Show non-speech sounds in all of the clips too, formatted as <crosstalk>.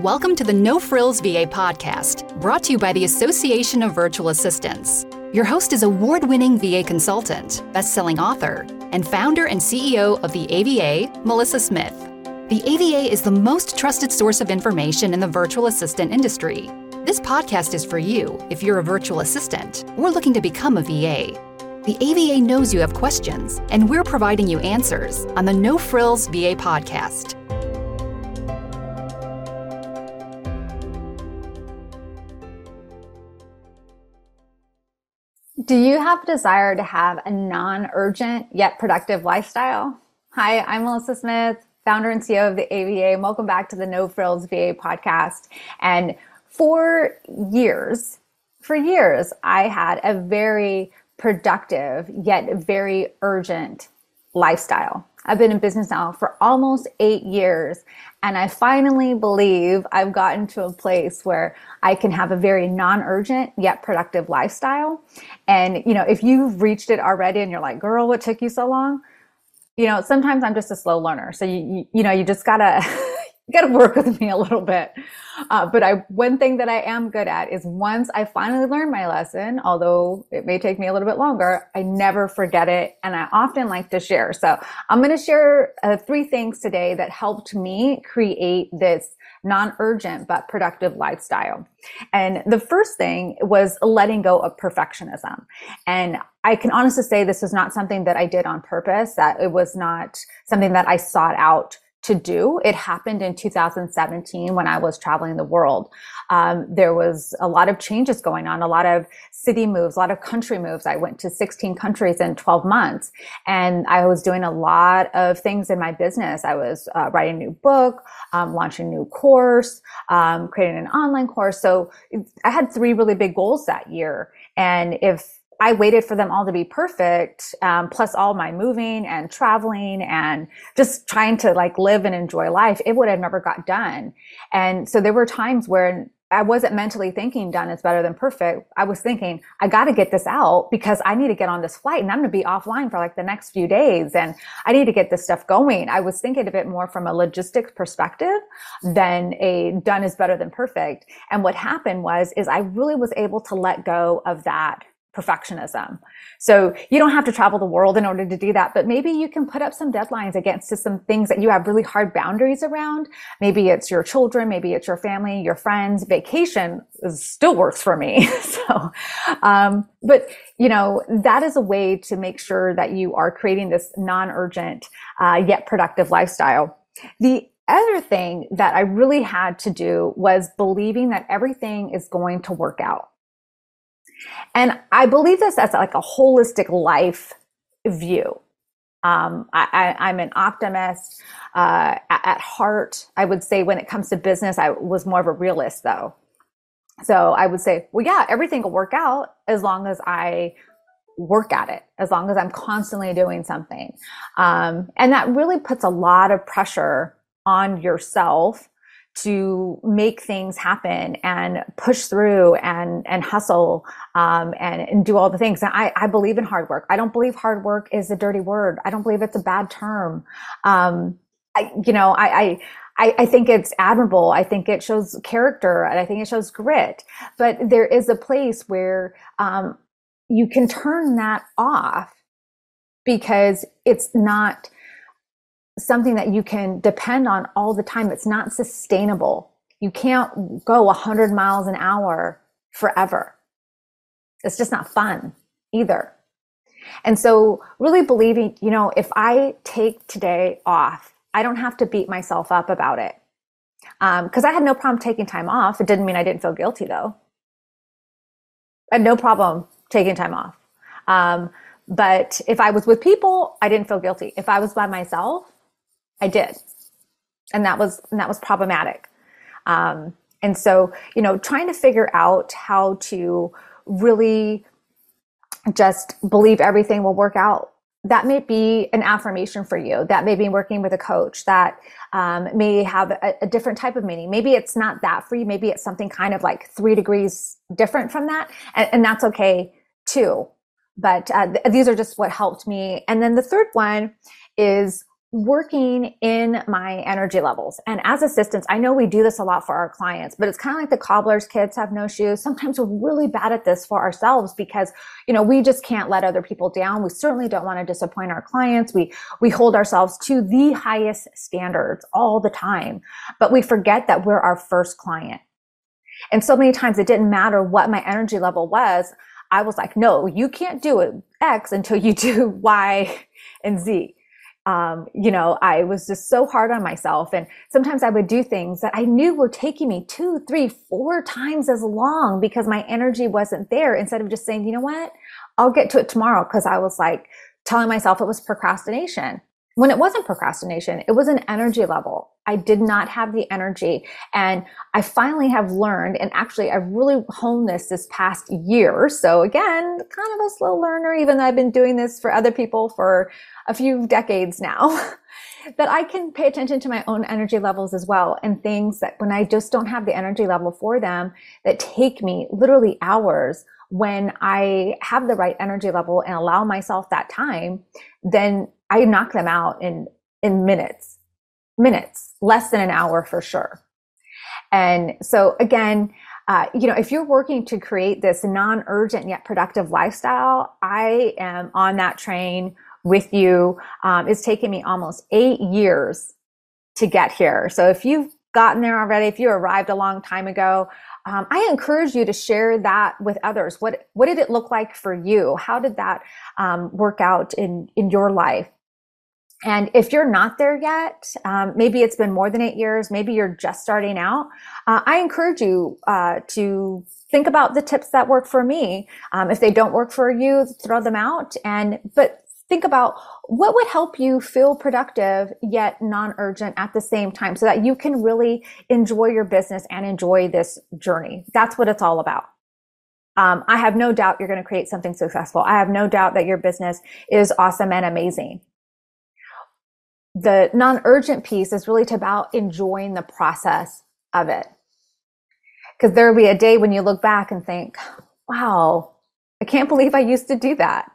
Welcome to the No Frills VA podcast, brought to you by the Association of Virtual Assistants. Your host is award winning VA consultant, best selling author, and founder and CEO of the AVA, Melissa Smith. The AVA is the most trusted source of information in the virtual assistant industry. This podcast is for you if you're a virtual assistant or looking to become a VA. The AVA knows you have questions, and we're providing you answers on the No Frills VA podcast. Do you have a desire to have a non urgent yet productive lifestyle? Hi, I'm Melissa Smith, founder and CEO of the AVA. Welcome back to the No Frills VA podcast. And for years, for years, I had a very productive yet very urgent lifestyle. I've been in business now for almost eight years. And I finally believe I've gotten to a place where I can have a very non-urgent yet productive lifestyle. And, you know, if you've reached it already and you're like, girl, what took you so long? You know, sometimes I'm just a slow learner. So you, you, you know, you just gotta, <laughs> <laughs> got to work with me a little bit. Uh, but I, one thing that I am good at is once I finally learn my lesson, although it may take me a little bit longer, I never forget it. And I often like to share. So I'm going to share uh, three things today that helped me create this non-urgent but productive lifestyle. And the first thing was letting go of perfectionism. And I can honestly say this was not something that I did on purpose, that it was not something that I sought out to do. It happened in 2017 when I was traveling the world. Um, there was a lot of changes going on, a lot of city moves, a lot of country moves. I went to 16 countries in 12 months and I was doing a lot of things in my business. I was uh, writing a new book, um, launching a new course, um, creating an online course. So I had three really big goals that year. And if I waited for them all to be perfect, um, plus all my moving and traveling and just trying to like live and enjoy life, it would have never got done. And so there were times where I wasn't mentally thinking done is better than perfect. I was thinking, I got to get this out because I need to get on this flight and I'm going to be offline for like the next few days and I need to get this stuff going. I was thinking of it more from a logistics perspective than a done is better than perfect. And what happened was, is I really was able to let go of that perfectionism. So you don't have to travel the world in order to do that, but maybe you can put up some deadlines against some things that you have really hard boundaries around. Maybe it's your children, maybe it's your family, your friends. Vacation is, still works for me. <laughs> so, um, but you know, that is a way to make sure that you are creating this non-urgent, uh, yet productive lifestyle. The other thing that I really had to do was believing that everything is going to work out and I believe this as like a holistic life view. Um, I, am an optimist uh, at, at, heart. I would say when it comes to business, I was more of a realist though. So I would say, well, yeah, everything will work out as long as I work at it, as long as I'm constantly doing something. Um, and that really puts a lot of pressure on yourself to make things happen and push through and and hustle um, and, and do all the things. And I, I believe in hard work. I don't believe hard work is a dirty word. I don't believe it's a bad term. Um, I, you know, I, I, I think it's admirable. I think it shows character and I think it shows grit. But there is a place where um, you can turn that off because it's not something that you can depend on all the time. It's not sustainable. You can't go 100 miles an hour forever. It's just not fun either. And so, really believing, you know, if I take today off, I don't have to beat myself up about it. Because um, I had no problem taking time off. It didn't mean I didn't feel guilty, though. I had no problem taking time off. Um, but if I was with people, I didn't feel guilty. If I was by myself, I did. And that was, and that was problematic. Um, and so, you know, trying to figure out how to really just believe everything will work out. That may be an affirmation for you. That may be working with a coach. That um, may have a, a, different type of meaning. Maybe it's not that for you. Maybe it's something kind of like three degrees different from that, and, and that's okay too. But uh, th- these are just what helped me. And then the third one is working in my energy levels. And as assistants, I know we do this a lot for our clients, but it's kind of like the cobbler's kids have no shoes. Sometimes we're really bad at this for ourselves because, you know, we just can't let other people down. We certainly don't want to disappoint our clients. We, we hold ourselves to the highest standards all the time, but we forget that we're our first client. And so many times it didn't matter what my energy level was. I was like, no, you can't do it X until you do <laughs> Y and Z um, you know, I was just so hard on myself. And sometimes I would do things that I knew were taking me two, three, four times as long because my energy wasn't there instead of just saying, you know what, I'll get to it tomorrow. Cause I was like telling myself it was procrastination when it wasn't procrastination, it was an energy level. I did not have the energy. And I finally have learned, and actually I've really honed this this past year. So again, kind of a slow learner, even though I've been doing this for other people for a few decades now, <laughs> that I can pay attention to my own energy levels as well and things that when I just don't have the energy level for them that take me literally hours when I have the right energy level and allow myself that time, then I knock them out in, in minutes, minutes, less than an hour for sure. And so again, uh, you know, if you're working to create this non-urgent yet productive lifestyle, I am on that train with you. Um, it's taken me almost eight years to get here. So if you've gotten there already, if you arrived a long time ago, um, I encourage you to share that with others. What what did it look like for you? How did that um, work out in in your life? And if you're not there yet, um, maybe it's been more than eight years, maybe you're just starting out. Uh, I encourage you uh, to think about the tips that work for me. Um, if they don't work for you, throw them out. And but think about what would help you feel productive yet non-urgent at the same time, so that you can really enjoy your business and enjoy this journey. That's what it's all about. Um, I have no doubt you're going to create something successful. I have no doubt that your business is awesome and amazing the non-urgent piece is really about enjoying the process of it. Cause there'll be a day when you look back and think, wow, I can't believe I used to do that.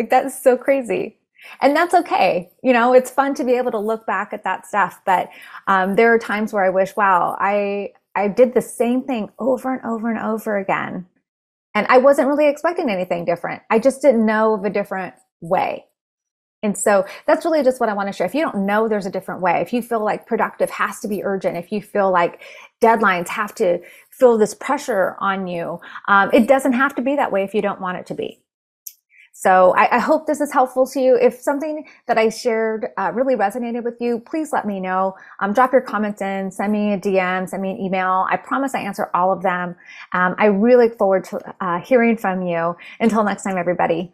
Like that's so crazy. And that's okay. You know, it's fun to be able to look back at that stuff. But um, there are times where I wish, wow, I I did the same thing over and over and over again. And I wasn't really expecting anything different. I just didn't know of a different way. And so that's really just what I want to share. If you don't know there's a different way, if you feel like productive has to be urgent, if you feel like deadlines have to feel this pressure on you, um, it doesn't have to be that way if you don't want it to be. So I, I hope this is helpful to you. If something that I shared uh, really resonated with you, please let me know. Um, drop your comments in, send me a DM, send me an email. I promise I answer all of them. Um, I really look forward to uh, hearing from you. Until next time, everybody.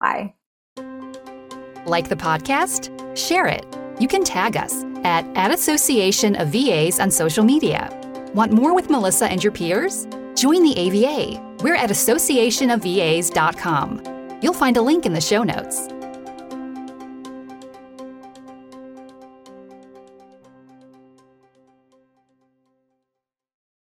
Bye. Like the podcast? Share it. You can tag us at, at Association of VAs on social media. Want more with Melissa and your peers? Join the AVA. We're at associationofvas.com. You'll find a link in the show notes.